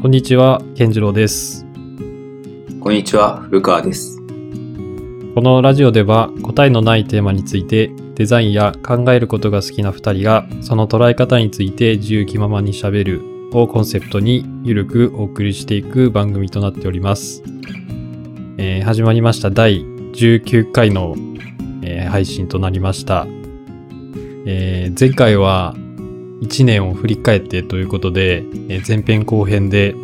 こんにちは、健次郎です。こんにちは、古川です。このラジオでは答えのないテーマについてデザインや考えることが好きな2人がその捉え方について自由気ままにしゃべるをコンセプトにゆるくお送りしていく番組となっております。えー始まりました第19回の、えー配信となりました。えー前回は1年を振り返ってということで、え前編後編で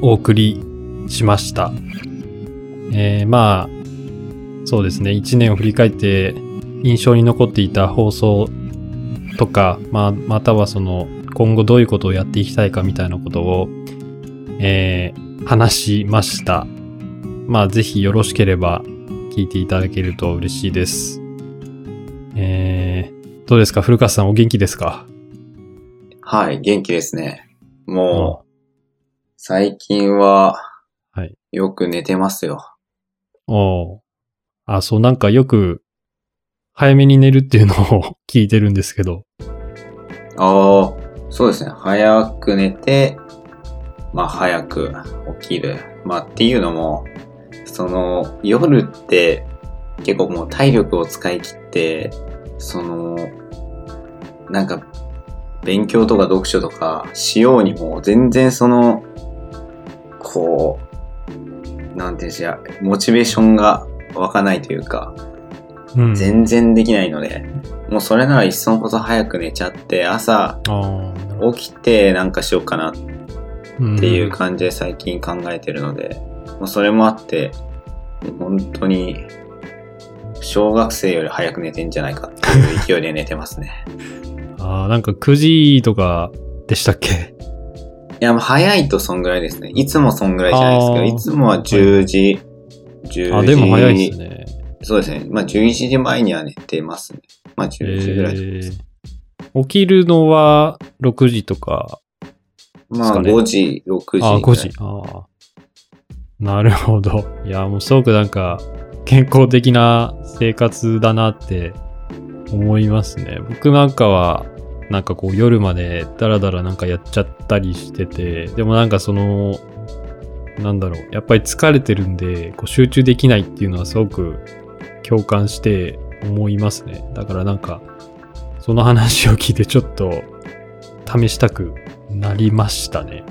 お送りしました。えーまあ、そうですね、1年を振り返って印象に残っていた放送とか、まあ、またはその今後どういうことをやっていきたいかみたいなことを、えー話しました。まあ、ぜひよろしければ聞いていただけると嬉しいです。えー、どうですか？古川さんお元気ですか？はい、元気ですね。もう、最近ははい、よく寝てますよ。おーあ、そう、なんかよく早めに寝るっていうのを 聞いてるんですけど。ああ、そうですね。早く寝て、まあ早く起きる。まあっていうのも、その夜って結構もう体力を使い切って、その、なんか勉強とか読書とかしようにも全然その、こう、なんていうんですか、モチベーションが湧かないというか、うん。全然できないので、もうそれならいっそのこと早く寝ちゃって、朝起きてなんかしようかなっうんていう感じで最近考えてるので、もうそれもあって、本当に、小学生より早く寝てんじゃないかっていう勢いで寝てますね。ああ、なんか9時とかでしたっけ？いや、もう早いとそんぐらいですね。いつもそんぐらいじゃないですけど、いつもは10時、10時。あ、でも早いですね。そうですね。まあ11時前には寝てますね。まあ10時ぐらいとかです。えー起きるのは6時とか。まあすかね？5時、6時。あ、5時。ああ。なるほど。いや、もうすごくなんか健康的な生活だなって思いますね。僕なんかは、なんかこう夜までダラダラなんかやっちゃったりしてて、でもなんかその、なんだろう、やっぱり疲れてるんで、こう集中できないっていうのはすごく共感して思いますね。だからなんか、その話を聞いてちょっと試したくなりましたね。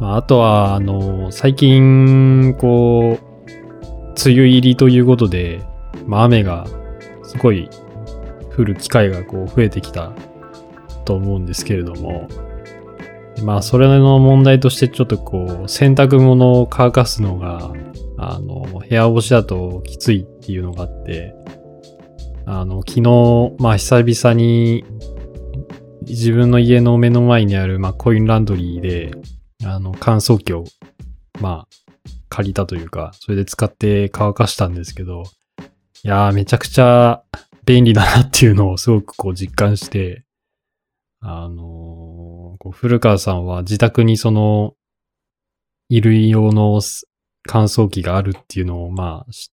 まあ、あとは、あの、最近、こう、梅雨入りということで、まあ、雨がすごい降る機会がこう増えてきたと思うんですけれども、まあ、それの問題としてちょっとこう、洗濯物を乾かすのが、あの、部屋干しだときついっていうのがあって、あの、昨日、まあ、久々に、自分の家の目の前にある、まあ、コインランドリーで、あの、乾燥機を、まあ、借りたというか、それで使って乾かしたんですけど、いやー、めちゃくちゃ便利だなっていうのをすごくこう実感して、あのー古川さんは自宅にその、衣類用のす乾燥機があるっていうのを、まあ、し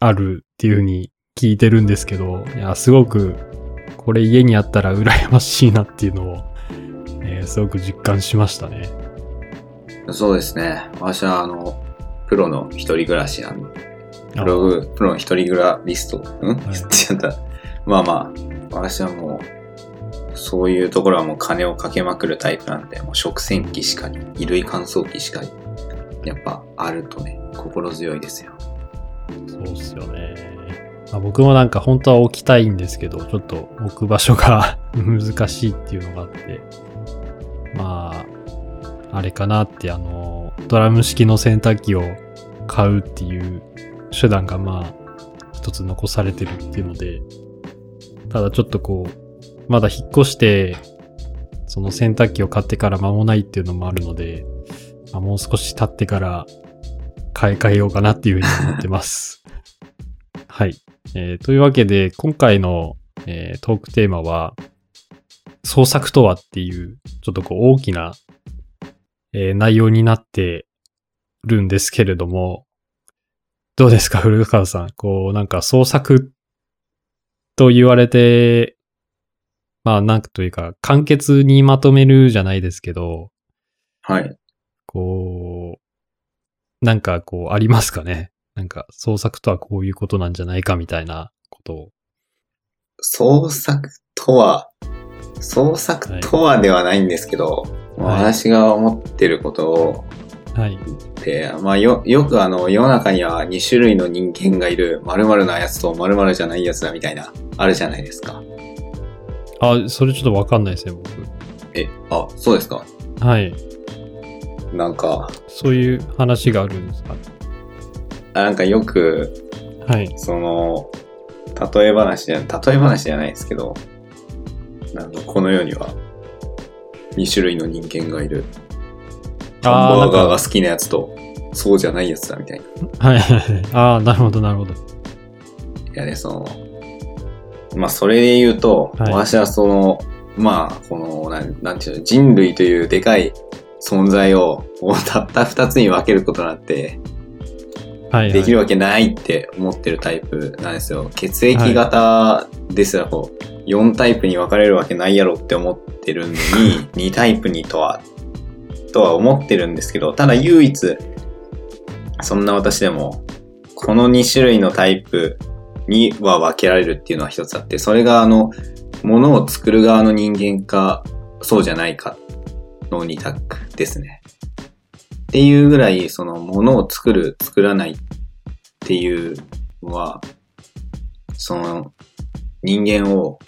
あるっていうふうに聞いてるんですけど、いや、すごく、これ家にあったら羨ましいなっていうのを、えーすごく実感しましたね。そうですね。私はあの、プロの一人暮らしなんで、プログ、プロの一人暮らリスト、うん、言っちゃった。まあまあ、私はもう、そういうところはもう金をかけまくるタイプなんで、もう食洗機しかり、衣類乾燥機しかり、やっぱあるとね、心強いですよ。そうっすよね。まあ、僕もなんか本当は置きたいんですけど、ちょっと置く場所が 難しいっていうのがあって、まあ、あれかなって、あの、ドラム式の洗濯機を買うっていう手段がまあ、一つ残されてるっていうので、ただちょっとこう、まだ引っ越して、その洗濯機を買ってから間もないっていうのもあるので、まあ、もう少し経ってから買い替えようかなっていうふうに思ってます。はい、えーというわけで、今回の、えートークテーマは、創作とはっていう、ちょっとこう大きな、えー内容になってるんですけれども、どうですか、古川さん。こう、なんか創作と言われて、まあ、なんというか、簡潔にまとめるじゃないですけど、はい。こう、なんかこうありますかね？なんか創作とはこういうことなんじゃないかみたいなことを。創作とは、創作とはではないんですけど、はい私が思ってることを、はい。で、まあよ、よくあの、世の中には2種類の人間がいる、〇〇なやつと〇〇じゃないやつだみたいな、あるじゃないですか。あ、それちょっとわかんないですね、僕。え、あ、そうですか。はい。なんか、そういう話があるんですかあなんかよく、はい。その、例え話じゃ、例え話じゃないですけど、あのこの世には、2種類の人間がいる。ハンバーガーが好きなやつと、そうじゃないやつだみたいな。はいはいはい。ああ、なるほど、なるほど。いやね、その、まあ、それで言うと、はい私はその、まあ、この、なんなんていうの、人類というでかい存在を、たった二つに分けることなんて、はい、はい。できるわけないって思ってるタイプなんですよ。血液型ですらこう、4タイプに分かれるわけないやろって思ってるのに、2タイプにとは、とは思ってるんですけど、ただ唯一、そんな私でも、この2種類のタイプには分けられるっていうのは一つあって、それがあの、ものを作る側の人間か、そうじゃないかの2択ですね。っていうぐらい、その、ものを作る、作らないっていうのは、その、人間を、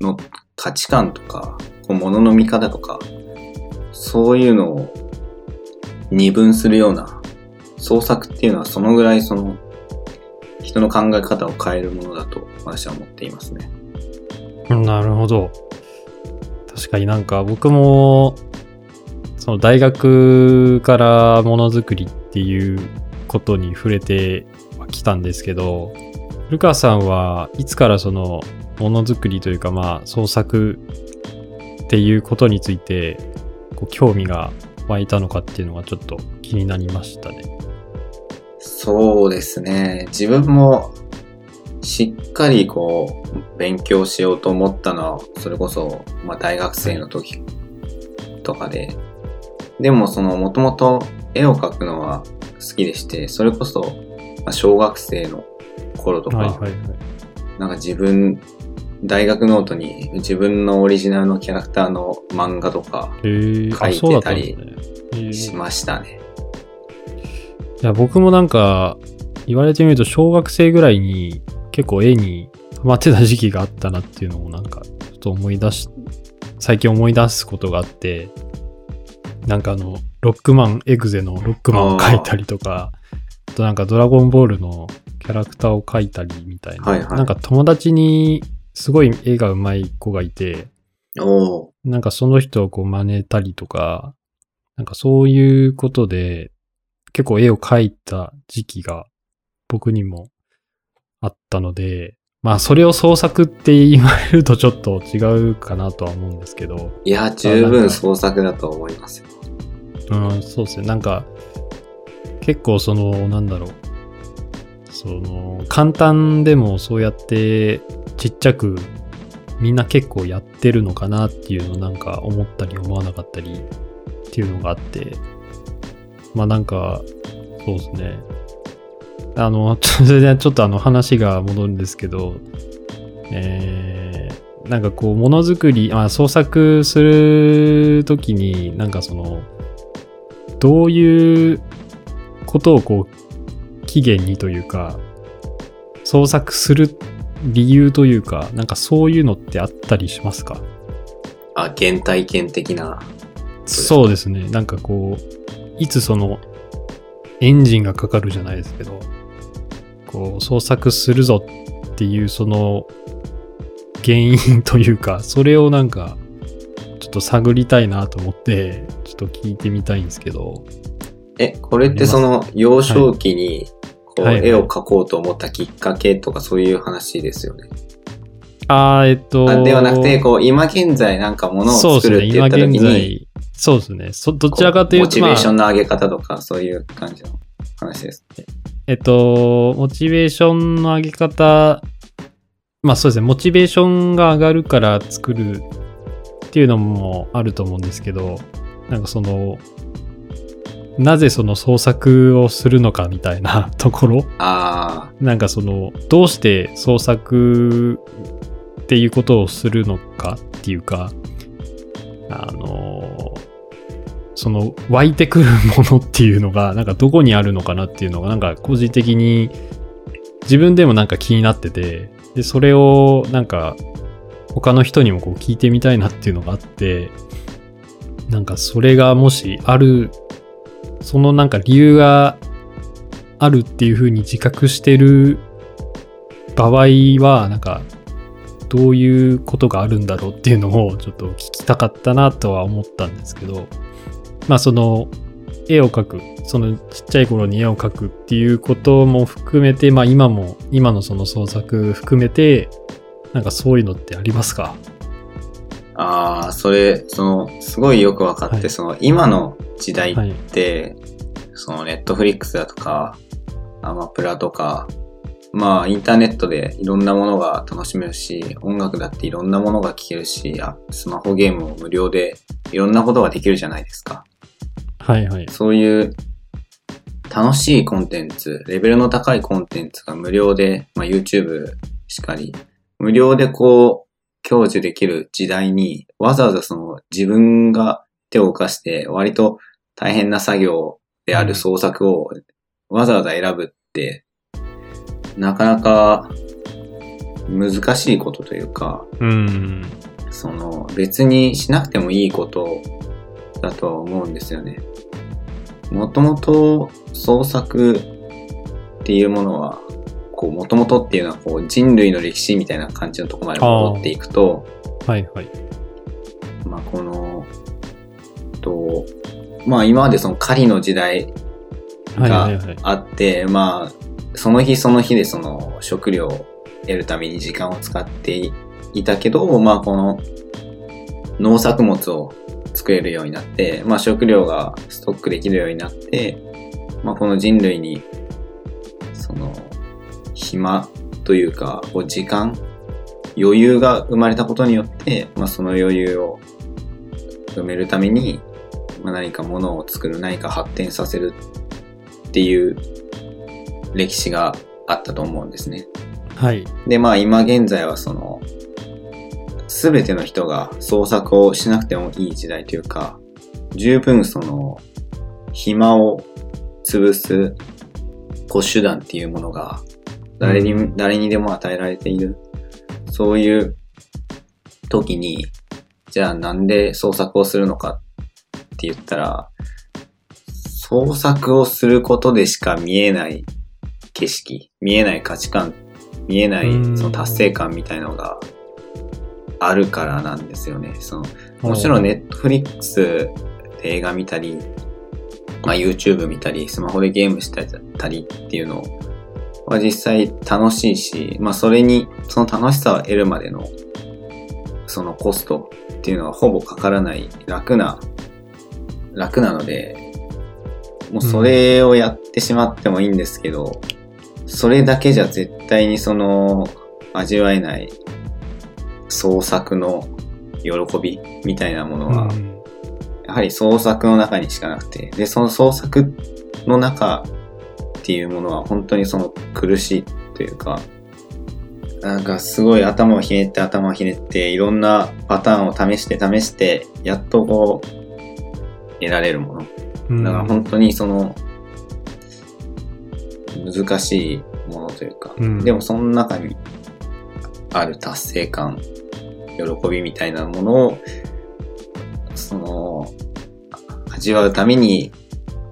の価値観とか、こう物の見方とか、そういうのを二分するような創作っていうのはそのぐらいその人の考え方を変えるものだと私は思っていますね。なるほど。確かになんか僕も、その大学からものづくりっていうことに触れてきたんですけど、古川さんはいつからそのものづくりというかまあ創作っていうことについてこう興味が湧いたのかっていうのがちょっと気になりましたね。そうですね。自分もしっかりこう勉強しようと思ったのは、それこそ、まあ、大学生の時とかで、でもそのもともと絵を描くのは好きでして、それこそ、まあ小学生の頃とか、はいはいはい。なんか自分、大学ノートに自分のオリジナルのキャラクターの漫画とか書いてたたりしましたね。いや、僕もなんか、言われてみると、小学生ぐらいに結構絵にハマってた時期があったなっていうのをなんか、ちょっと思い出し、最近思い出すことがあって、なんかあの、ロックマン、エグゼのロックマンを描いたりとか、あとなんかドラゴンボールのキャラクターを描いたりみたいな。はいはいなんか友達にすごい絵が上手い子がいて、なんかその人をこう真似たりとか、なんかそういうことで結構絵を描いた時期が僕にもあったので、まあそれを創作って言われるとちょっと違うかなとは思うんですけど、いや、十分創作だと思いますよ。うん、そうですね。なんか結構その、なんだろう。その、簡単でもそうやってちっちゃくみんな結構やってるのかなっていうのをなんか思ったり思わなかったりっていうのがあって、まあなんか、そうですね。あの、それでちょっとあの話が戻るんですけど、えー、なんかこう、ものづくり、あ創作するときに、なんかその、どういうことをこう、期限にというか、創作する理由というか、なんかそういうのってあったりしますか？あ、原体験的な。そうですね。なんかこう、いつその、エンジンがかかるじゃないですけど、こう、創作するぞっていうその、原因というか、それをなんか、ちょっと探りたいなと思って、ちょっと聞いてみたいんですけど、え、これってその幼少期にこう絵を描こうと思ったきっかけとかそういう話ですよね。あー、えっと、あではなくて、こう今現在なんか物をそうですね、作るって言今現った時に、在、そうですね、そどちらかというと、モチベーションまあの上げ方とかそういう感じの話です。えっと、モチベーションの上げ方、まあそうですね、モチベーションが上がるから作るっていうのもあると思うんですけど、なんかその、なぜその創作をするのかみたいな ところ。あなんかそのどうして創作っていうことをするのかっていうかあのその湧いてくるものっていうのがなんかどこにあるのかなっていうのがなんか個人的に自分でもなんか気になっててでそれをなんか他の人にもこう聞いてみたいなっていうのがあってなんかそれがもしあるそのなんか理由があるっていうふうに自覚してる場合はなんかどういうことがあるんだろうっていうのをちょっと聞きたかったなとは思ったんですけどまあその絵を描くそのちっちゃい頃に絵を描くっていうことも含めてまあ今も今のその創作含めてなんかそういうのってありますか？あ、ああ、それ、その、すごいよくわかって、はい。その、今の時代はい。って、その、ネットフリックスだとか、アマプラとか、まあ、インターネットでいろんなものが楽しめるし、音楽だっていろんなものが聴けるし、あスマホゲームも無料でいろんなことができるじゃないですか。はいはい。そういう楽しいコンテンツ、レベルの高いコンテンツが無料で、まあ、YouTube しかり、無料でこう、享受できる時代に、わざわざその自分が手を動かして、割と大変な作業である創作をわざわざ選ぶって、なかなか難しいことというか、うん。その別にしなくてもいいことだとは思うんですよね。もともと創作っていうものは、こう、もともとっていうのはこう人類の歴史みたいな感じのところまで戻っていくと、はいはい。まあこの、と、まあ今までその狩りの時代はいがはいはい。あって、まあ、その日その日でその食料を得るために時間を使っていたけど、まあこの農作物を作れるようになって、まあ食料がストックできるようになって、まあこの人類に、その、暇というか、こう時間、余裕が生まれたことによって、まあその余裕を埋めるために、まあ、何かものを作る、何か発展させるっていう歴史があったと思うんですね。はいで、まあ今現在はその、すべての人が創作をしなくてもいい時代というか、十分その、暇を潰す、こう手段っていうものが、誰に、う誰にでも与えられている。そういう時に、じゃあなんで創作をするのかって言ったら、創作をすることでしか見えない景色、見えない価値観、見えないうんその達成感みたいのがあるからなんですよね。そのもちろんネットフリックスで映画見たり、まあ、YouTube 見たり、スマホでゲームしたりっていうのは実際楽しいし、まあそれに、その楽しさを得るまでのそのコストっていうのはほぼかからない楽な、楽なので、もうそれをやってしまってもいいんですけど、それだけじゃ絶対にその味わえない創作の喜びみたいなものは、うん。やはり創作の中にしかなくて、で、その創作の中っていうものは本当にその苦しいというか、なんかすごい頭をひねって頭をひねって、いろんなパターンを試して試して、やっとこう、得られるもの。うん。だから本当にその、難しいものというか、うん。でもその中にある達成感、喜びみたいなものを、その、味わうために、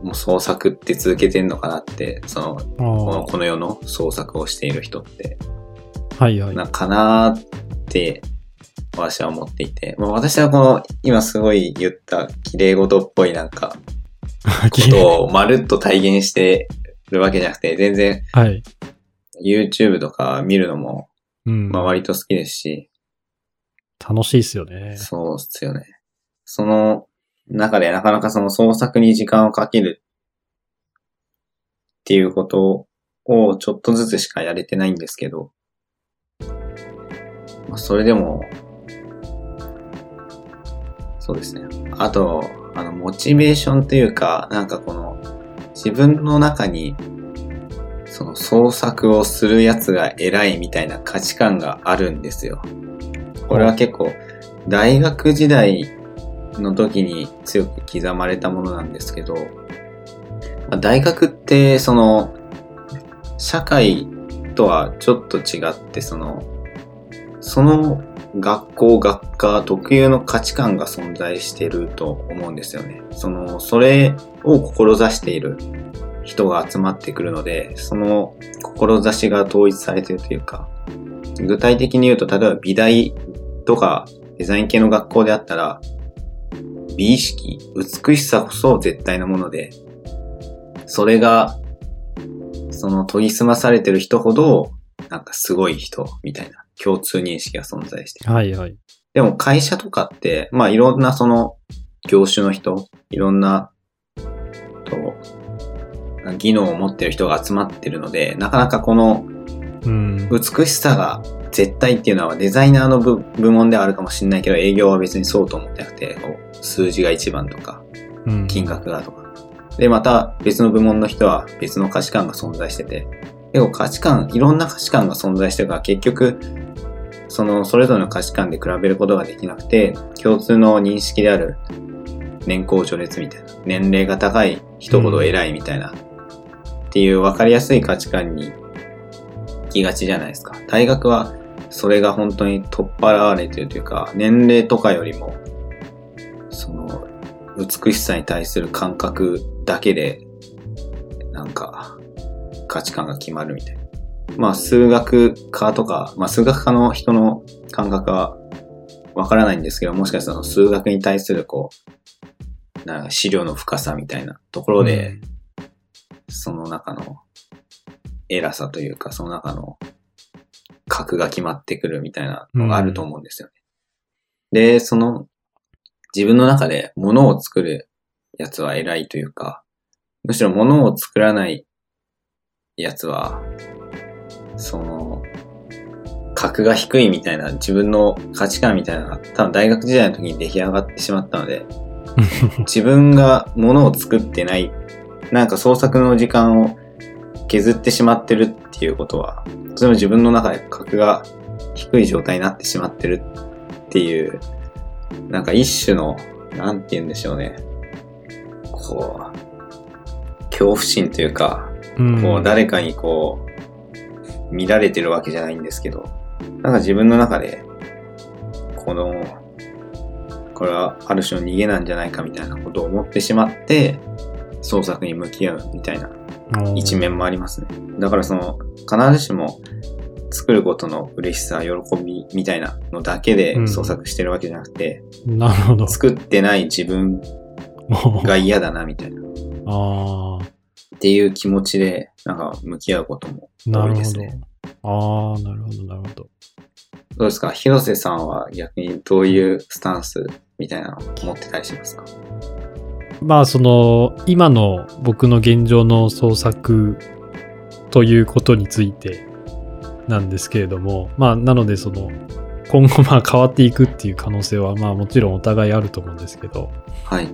もう創作って続けてんのかなって、その、この世の創作をしている人って、あはいはい。なかなーって、私は思っていて、まあ、私はこの、今すごい言った綺麗事っぽいなんか、ことをまるっと体現してるわけじゃなくて、全然はい。YouTube とか見るのも、うん。まあ割と好きですし、楽しいっすよね。そうっすよね。その中でなかなかその創作に時間をかけるっていうことをちょっとずつしかやれてないんですけど、まあ、それでも、そうですね。あと、あの、モチベーションというか、なんかこの、自分の中に、その創作をするやつが偉いみたいな価値観があるんですよ。これは結構、大学時代の時に強く刻まれたものなんですけど、まあ大学って、その、社会とはちょっと違って、その、その学校、学科特有の価値観が存在してると思うんですよね。その、それを志している人が集まってくるので、その志が統一されてるというか、具体的に言うと、例えば美大とかデザイン系の学校であったら、美意識、美しさこそ絶対なもので、それが、その研ぎ澄まされてる人ほど、なんかすごい人みたいな共通認識が存在してるはいはい。でも会社とかって、まあいろんなその業種の人、いろんな、と、技能を持ってる人が集まってるので、なかなかこのうん。美しさが絶対っていうのはデザイナーの部部門ではあるかもしれないけど、営業は別にそうと思ってなくて、こう数字が一番とか、うん金額がとか。で、また別の部門の人は別の価値観が存在してて、結構価値観、いろんな価値観が存在してるから結局、そのそれぞれの価値観で比べることができなくて、共通の認識である年功序列みたいな、年齢が高い人ほど偉いみたいな、っていう分かりやすい価値観に行きがちじゃないですか。大学はそれが本当に取っ払われてるというか、年齢とかよりも、その、美しさに対する感覚だけで、なんか、価値観が決まるみたいな。まあ、数学科とか、まあ、数学科の人の感覚はわからないんですけど、もしかしたらその数学に対する、こう、なんか資料の深さみたいなところで、その中の偉さというか、その中の格が決まってくるみたいなのがあると思うんですよね。で、その自分の中で物を作るやつは偉いというか、むしろ物を作らないやつは、その、格が低いみたいな自分の価値観みたいなのが多分大学時代の時に出来上がってしまったので、自分が物を作ってない、なんか創作の時間を削ってしまってるっていうことは、それも自分の中で格が低い状態になってしまってるっていう、なんか一種の、なんて言うんでしょうね。こう、恐怖心というか、うんこう誰かにこう、見られてるわけじゃないんですけど、なんか自分の中で、この、これはある種の逃げなんじゃないかみたいなことを思ってしまって、創作に向き合うみたいな一面もありますね。だからその、必ずしも作ることの嬉しさ、喜びみたいなのだけでうん創作してるわけじゃなくて、なるほど。作ってない自分が 嫌だなみたいな、っああ、ていう気持ちで、なんか向き合うことも多いですね。。ああ、なるほど、なるほど。どうですか？広瀬さんは逆にどういうスタンスみたいなのを持ってたりしますか？まあ、その、今の僕の現状の創作ということについてなんですけれども、まあ、なので、その、今後まあ変わっていくっていう可能性はまあもちろんお互いあると思うんですけど、はい。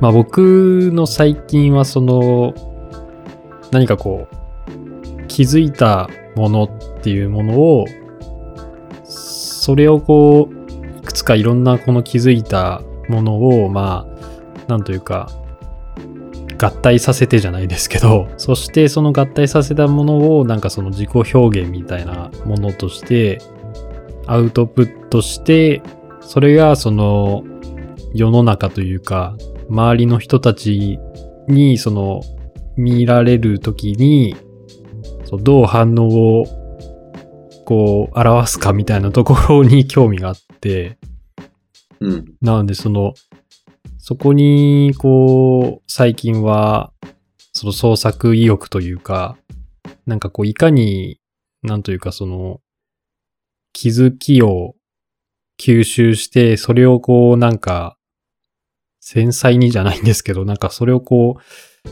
まあ僕の最近はその何かこう気づいたものっていうものをそれをこういくつかいろんなこの気づいたものをまあなんというか合体させてじゃないですけど そしてその合体させたものをなんかその自己表現みたいなものとしてアウトプットしてそれがその世の中というか周りの人たちにその見られるときにそうどう反応をこう表すかみたいなところに興味があってうん。なのでそのそこにこう最近はその創作意欲というかなんかこういかになんというかその気づきを吸収してそれをこうなんか繊細にじゃないんですけど、なんかそれをこう、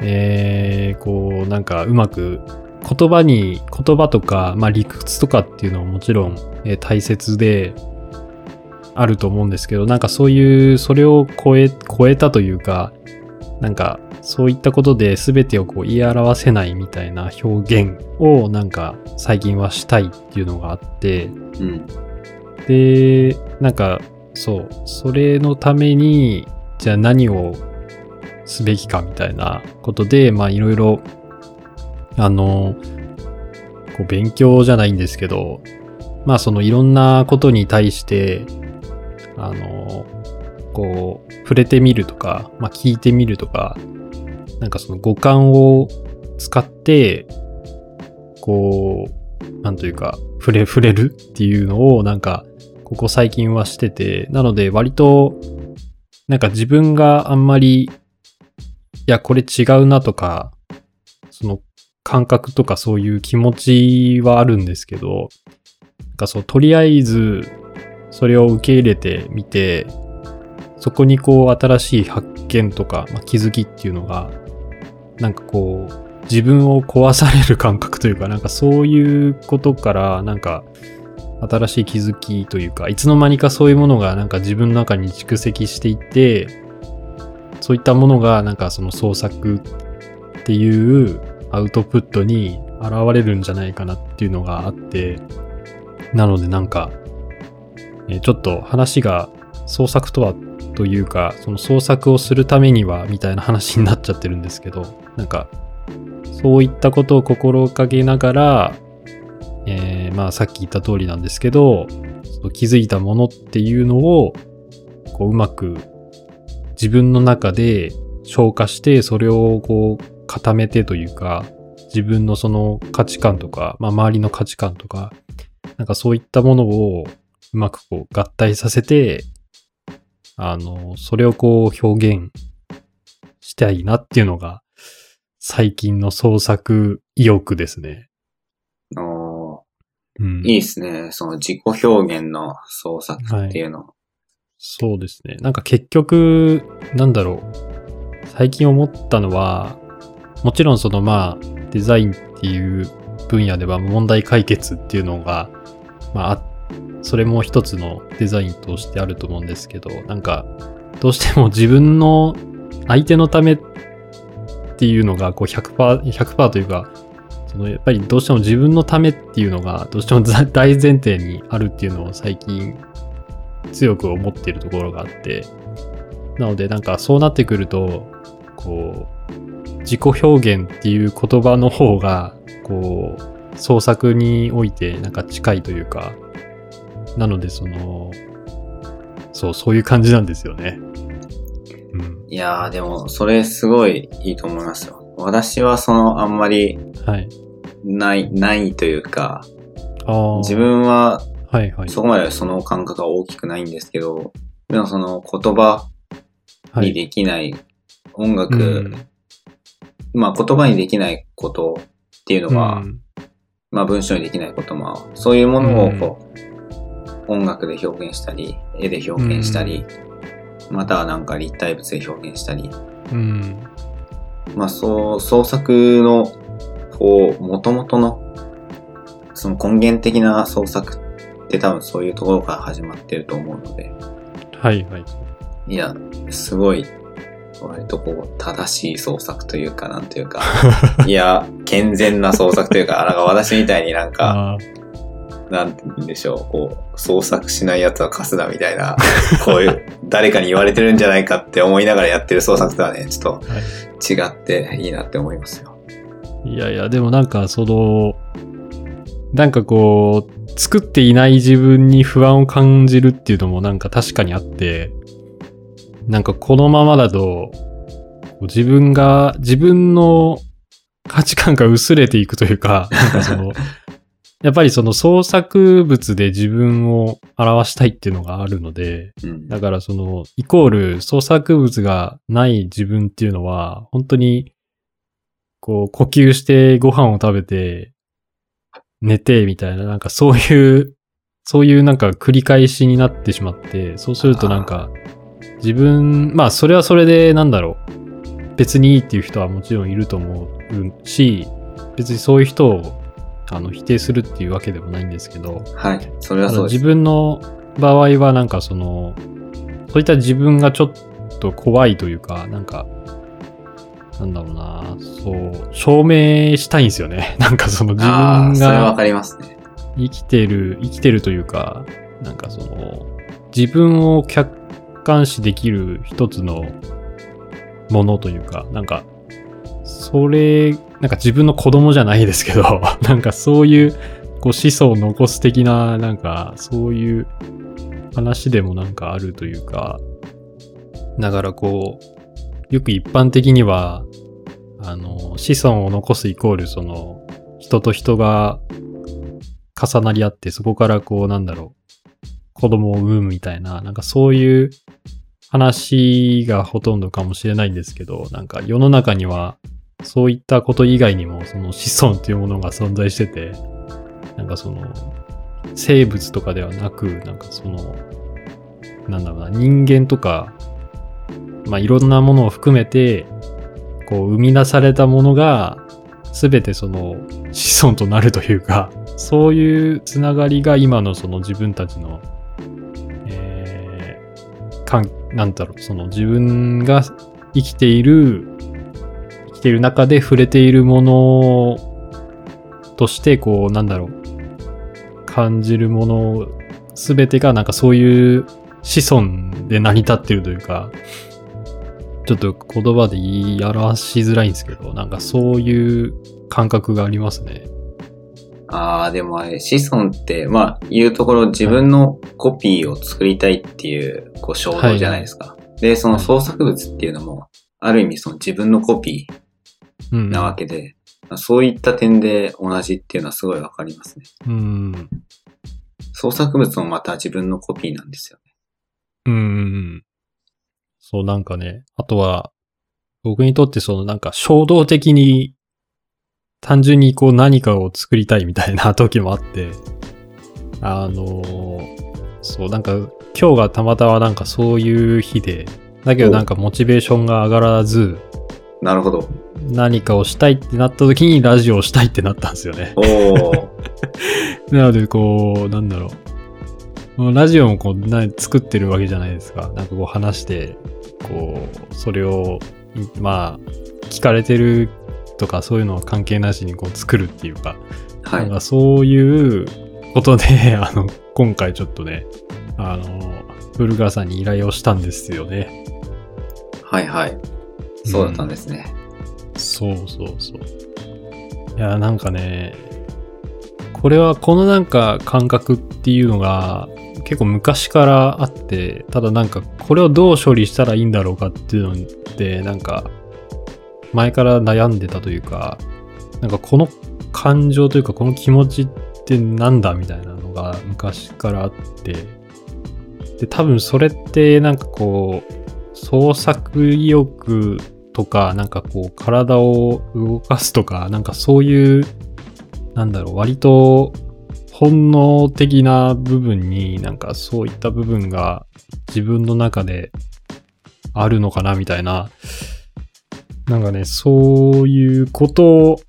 えー、こう、なんかうまく言葉に、言葉とか、まあ理屈とかっていうのはもちろん、えー大切であると思うんですけど、なんかそういう、それを超え、超えたというか、なんかそういったことで全てをこう言い表せないみたいな表現をなんか最近はしたいっていうのがあって、うん。で、なんかそう、それのために、じゃあ何をすべきかみたいなことで、まあいろいろ、あの、こう勉強じゃないんですけど、まあそのいろんなことに対して、あの、こう、触れてみるとか、まあ聞いてみるとか、なんかその五感を使って、こう、なんというか、触れ、触れるっていうのをなんか、ここ最近はしてて、なので割と、なんか自分があんまり、いや、これ違うなとか、その感覚とかそういう気持ちはあるんですけど、なんかそう、とりあえず、それを受け入れてみて、そこにこう新しい発見とか、まあ、気づきっていうのが、なんかこう、自分を壊される感覚というか、なんかそういうことから、なんか、新しい気づきというか、いつの間にかそういうものがなんか自分の中に蓄積していって、そういったものがなんかその創作っていうアウトプットに現れるんじゃないかなっていうのがあって、なのでなんか、えちょっと話が創作とはというか、その創作をするためにはみたいな話になっちゃってるんですけど、なんか、そういったことを心がけながら、えーまあさっき言った通りなんですけど、その気づいたものっていうのを、こううまく自分の中で消化して、それをこう固めてというか、自分のその価値観とか、まあ周りの価値観とか、なんかそういったものをうまくこう合体させて、あの、それをこう表現したいなっていうのが、最近の創作意欲ですね。おうん、ーいいですね。その自己表現の創作っていうの。そうですね。なんか結局、なんだろう。最近思ったのは、もちろんそのまあ、デザインっていう分野では問題解決っていうのが、まあ、あそれも一つのデザインとしてあると思うんですけど、なんか、どうしても自分の相手のためっていうのがこう100%、100%というか、そのやっぱりどうしても自分のためっていうのがどうしても大前提にあるっていうのを最近強く思っているところがあって、なのでなんかそうなってくると、こう、自己表現っていう言葉の方が、こう、創作においてなんか近いというか、なのでその、そう、そういう感じなんですよね。うん。いやー、でも、それすごいいいと思いますよ。私はその、あんまりはい。ない、ないというか。自分ははいはい。そこまでその感覚が大きくないんですけど、でもその言葉にはい。できない音楽、うんまあ言葉にできないことっていうのは、うんまあ文章にできないことも、そういうものをこう、音楽で表現したり、絵で表現したり、またはなんか立体物で表現したり、うん。まあそう、創作の、こう、元々の、その根源的な創作って多分そういうところから始まってると思うので、はいはい。いや、すごい、割とこう、正しい創作というか、なんというか、いや、健全な創作というか、なんか私みたいになんか、ああ。なんて言うんでしょう、こう、創作しない奴はカスだみたいな、こういう、誰かに言われてるんじゃないかって思いながらやってる創作とはね、ちょっと違っていいなって思いますよ。いやいや、でもなんかその、なんかこう、作っていない自分に不安を感じるっていうのもなんか確かにあって、なんかこのままだと、自分が、自分の価値観が薄れていくというか、なんかその、やっぱりその創作物で自分を表したいっていうのがあるので、うん。だからその、イコール創作物がない自分っていうのは、本当に、こう、呼吸してご飯を食べて、寝て、みたいな、なんかそういう、そういうなんか繰り返しになってしまって、そうするとなんか、自分、まあそれはそれでなんだろう、別にいいっていう人はもちろんいると思うし、別にそういう人を、あの、否定するっていうわけでもないんですけど、はい。それはそうです。分の場合はなんかその、そういった自分がちょっと怖いというか、なんか、なんだろうな、そう、証明したいんですよね。なんかその自分ああ、それわがかりますね。生きてる、生きてるというか、なんかその、自分を客観視できる一つのものというか、なんか、それ、なんか自分の子供じゃないですけど、なんかそういう、こう子孫を残す的な、なんかそういう話でもなんかあるというか、だからこう、よく一般的には、あの、子孫を残すイコール、その、人と人が重なり合って、そこからこう、なんだろう、子供を産むみたいな、なんかそういう話がほとんどかもしれないんですけど、なんか世の中には、そういったこと以外にも、その子孫っていうものが存在してて、なんかその、生物とかではなく、なんかその、なんだろうな、人間とか、まあいろんなものを含めて、こう生み出されたものが、すべてその子孫となるというか、そういうつながりが今のその自分たちの、えー、かん、なんだろう、その自分が生きている、きている中で触れているものとして、こう、なんだろう、感じるものすべてがなんかそういう子孫で成り立ってるというか、ちょっと言葉で言い表しづらいんですけど、なんかそういう感覚がありますね。ああ、でもあれ、子孫って、まあ、言うところ自分のコピーを作りたいっていう、こう、衝動じゃないですか。で、その創作物っていうのも、ある意味その自分のコピうん。ーなわけで、そういった点で同じっていうのはすごいわかりますね。うん。創作物もまた自分のコピーなんですよね。うんうんうん。そう、なんかね、あとは、僕にとってそのなんか衝動的に、単純にこう何かを作りたいみたいな時もあって、あのーそう、なんか今日がたまたまなんかそういう日で、だけどなんかモチベーションが上がらず、なるほど。何かをしたいってなった時にラジオをしたいってなったんですよね。おー。なので、こう、なんだろう。ラジオもこう、な作ってるわけじゃないですか。なんかこう話して、こう、それを、いまあ、聞かれてるとかそういうのは関係なしにこう作るっていうか、はい。なんかそういうことで、あの、今回ちょっとね、あの、古川さんに依頼をしたんですよね。はいはい。そうだったんですね。そうそうそう。いや、なんかね、これはこのなんか感覚っていうのが結構昔からあって、ただなんかこれをどう処理したらいいんだろうかっていうのってなんか前から悩んでたというか、なんかこの感情というかこの気持ちってなんだみたいなのが昔からあって、で、多分それってなんかこう、創作意欲とか、なんかこう、体を動かすとか、なんかそういう、なんだろう、割と本能的な部分になんかそういった部分が自分の中であるのかなみたいな、なんかね、そういうこと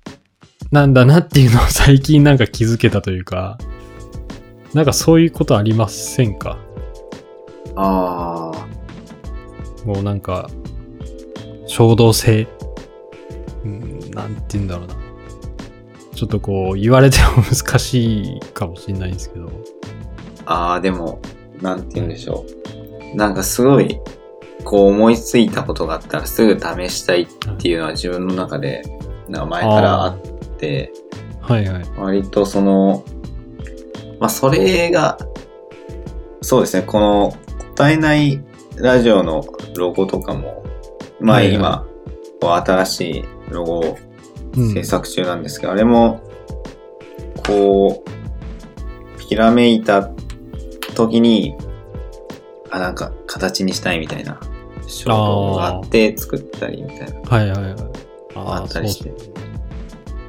なんだなっていうのを 最近なんか気づけたというか、なんかそういうことありませんか？あもうなんか、衝動性。うん、なんて言うんだろうな。ちょっとこう、言われても難しいかもしれないんですけど。あ。ああ、でも、なんて言うんでしょう。なんかすごい、こう思いついたことがあったらすぐ試したいっていうのは自分の中で、なんか前からあって、はいはい。割とその、まあそれが、そうですね、この答えないラジオのロゴとかも、ま今、新しいロゴをうん制作中なんですけど、あれも、こう、ひらめいた時に、あ、なんか形にしたいみたいな衝動があって作ったりみたいな、はいはいはい。あったりして。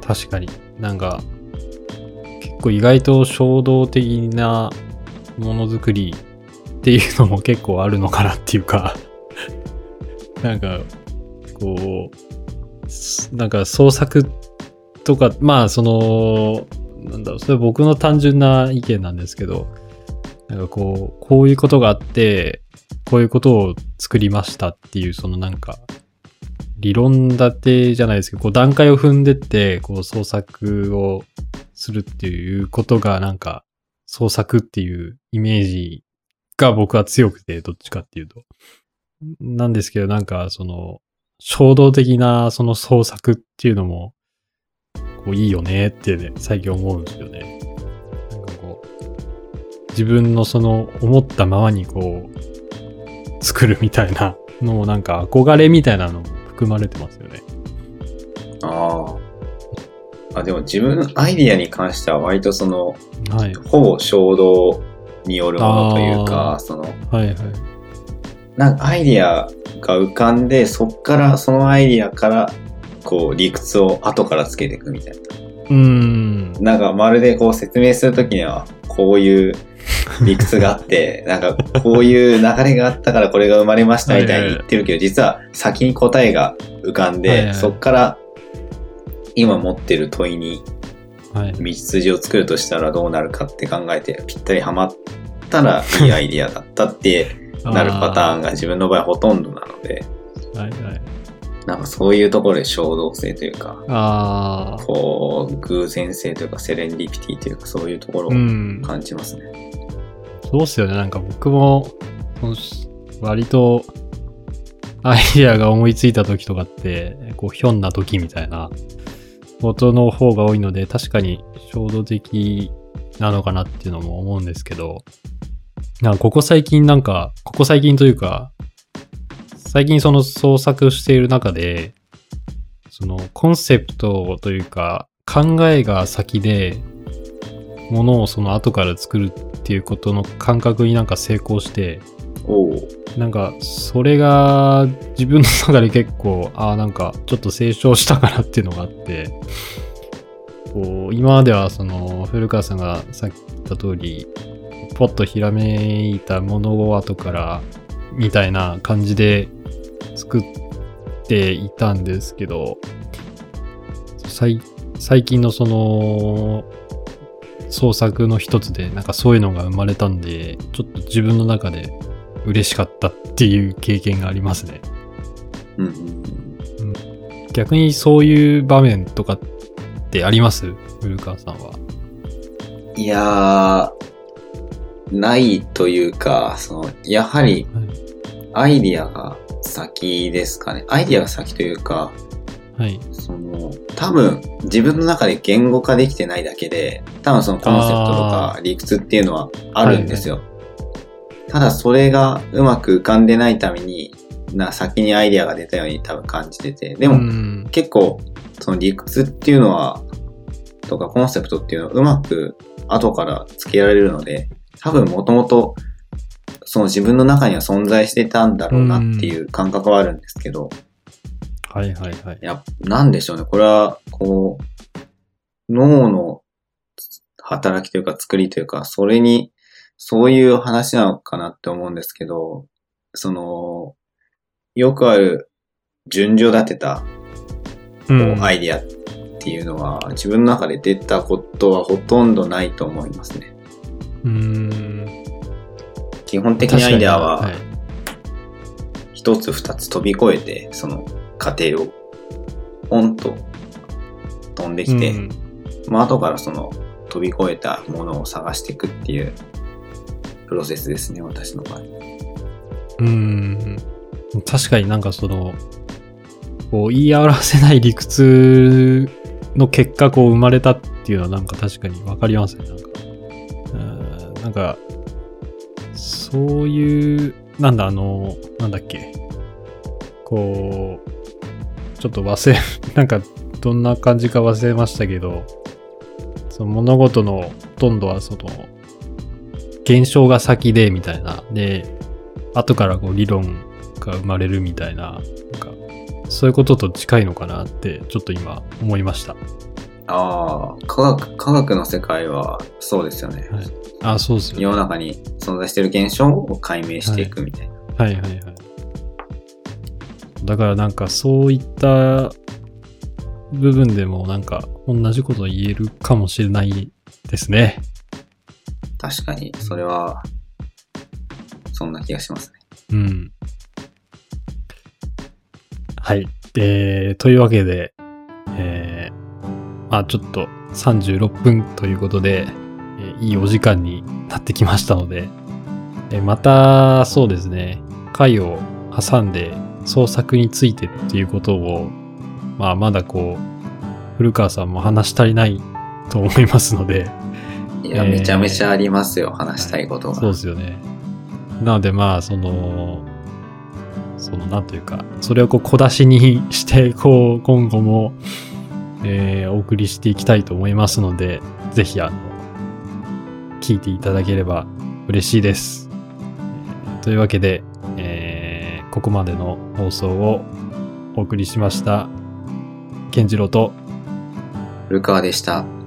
確かに。なんか、結構意外と衝動的なものづくりっていうのも結構あるのかなっていうか、なんか、こう、なんか創作とか、まあその、なんだろう、それ僕の単純な意見なんですけど、なんかこう、こういうことがあって、こういうことを作りましたっていう、そのなんか、理論立てじゃないですけど、こう段階を踏んでって、こう創作をするっていうことがなんか、創作っていうイメージが僕は強くて、どっちかっていうと。なんですけど、なんかその、衝動的なその創作っていうのも、こういいよねってね、最近思うんですよね。なんかこう、自分のその思ったままにこう、作るみたいなのもなんか憧れみたいなのも含まれてますよね。ああ。あ、でも自分のアイディアに関しては割とその、はい。ほぼ衝動によるものというあか、その、はいはい。なんかアイディアが浮かんで、そっから、そのアイディアから、こう、理屈を後からつけていくみたいな。うーん。なんかまるでこう説明するときには、こういう理屈があって、なんかこういう流れがあったからこれが生まれましたみたいに言ってるけど、実は先に答えが浮かんで、はいはいそっから今持ってる問いにはい。道筋を作るとしたらどうなるかって考えて、ぴったりハマったらいいアイディアだったってなるパターンが自分の場合ほとんどなので、はいはい。なんかそういうところで衝動性というか、ああ。こう、偶然性というか、セレンディピティというか、そういうところをうん。感じますね。そうっすよね。なんか僕も、割と、アイディアが思いついた時とかって、こう、ひょんな時みたいなことの方が多いので、確かに衝動的なのかなっていうのも思うんですけど、なんかここ最近なんか、ここ最近というか、最近その創作している中で、そのコンセプトというか、考えが先で、ものをその後から作るっていうことの感覚になんか成功して、なんかそれが自分の中で結構、ああなんかちょっと成長したかなっていうのがあって、こう今まではその古川さんがさっき言った通り、ポッとひらめいたものを後からみたいな感じで作っていたんですけど、最最近のその創作の一つでなんかそういうのが生まれたんで、ちょっと自分の中で嬉しかったっていう経験がありますね。うんうん逆にそういう場面とかってあります？古川さんは。いやー、ないというか、その、やはりアイディアが先ですかね。アイディアが先というか、はい。その、多分自分の中で言語化できてないだけで、多分そのコンセプトとか理屈っていうのはあるんですよ。ただそれがうまく浮かんでないために、な先にアイディアが出たように多分感じてて。ででも、結構、その理屈っていうのは、とかコンセプトっていうのはうまく後から付けられるので、多分もともと、その自分の中には存在してたんだろうなっていう感覚はあるんですけど、はいはいはい。いや、なんでしょうね。これは、こう、脳の働きというか作りというか、それに、そういう話なのかなって思うんですけど、その、よくある順序立てたうこうアイディアっていうのは、自分の中で出たことはほとんどないと思いますね。うーん。基本的にアイデアは一つ二つ飛び越えて、その過程をポンと飛んできて、うんまあ後からその飛び越えたものを探していくっていうプロセスですね、私の場合。うーん。確かになんかその、こう言い表せない理屈の結果こう生まれたっていうのはなんか確かにわかりますね。なんか、なんか、そういう、なんだあの、なんだっけ。こう、ちょっと忘れ、なんかどんな感じか忘れましたけど、その物事のほとんどはその、現象が先でみたいな。で、後からこう理論が生まれるみたいな、なんか、そういうことと近いのかなって、ちょっと今思いました。ああ、科学、科学の世界はそうですよね。はいあ、そうですよね。世の中に存在している現象を解明していくみたいな。はいはいはい。だからなんかそういった部分でもなんか同じこと言えるかもしれないですね。確かに、それはそんな気がしますね。うん。はい。えー、というわけで、えー、まあちょっと36分ということで、えーいいお時間になってきましたので、えーまた、そうですね、回を挟んで創作についてっていうことを、まあまだこう、古川さんも話し足りないと思いますので、いや、えーめちゃめちゃありますよ、話したいことが。そうですよね。なのでまあ、その、その、なんというか、それをこう小出しにして、こう、今後も、えーお送りしていきたいと思いますので、ぜひ、あの、聞いていただければ嬉しいです。というわけで、えーここまでの放送をお送りしました。健次郎と、古川でした。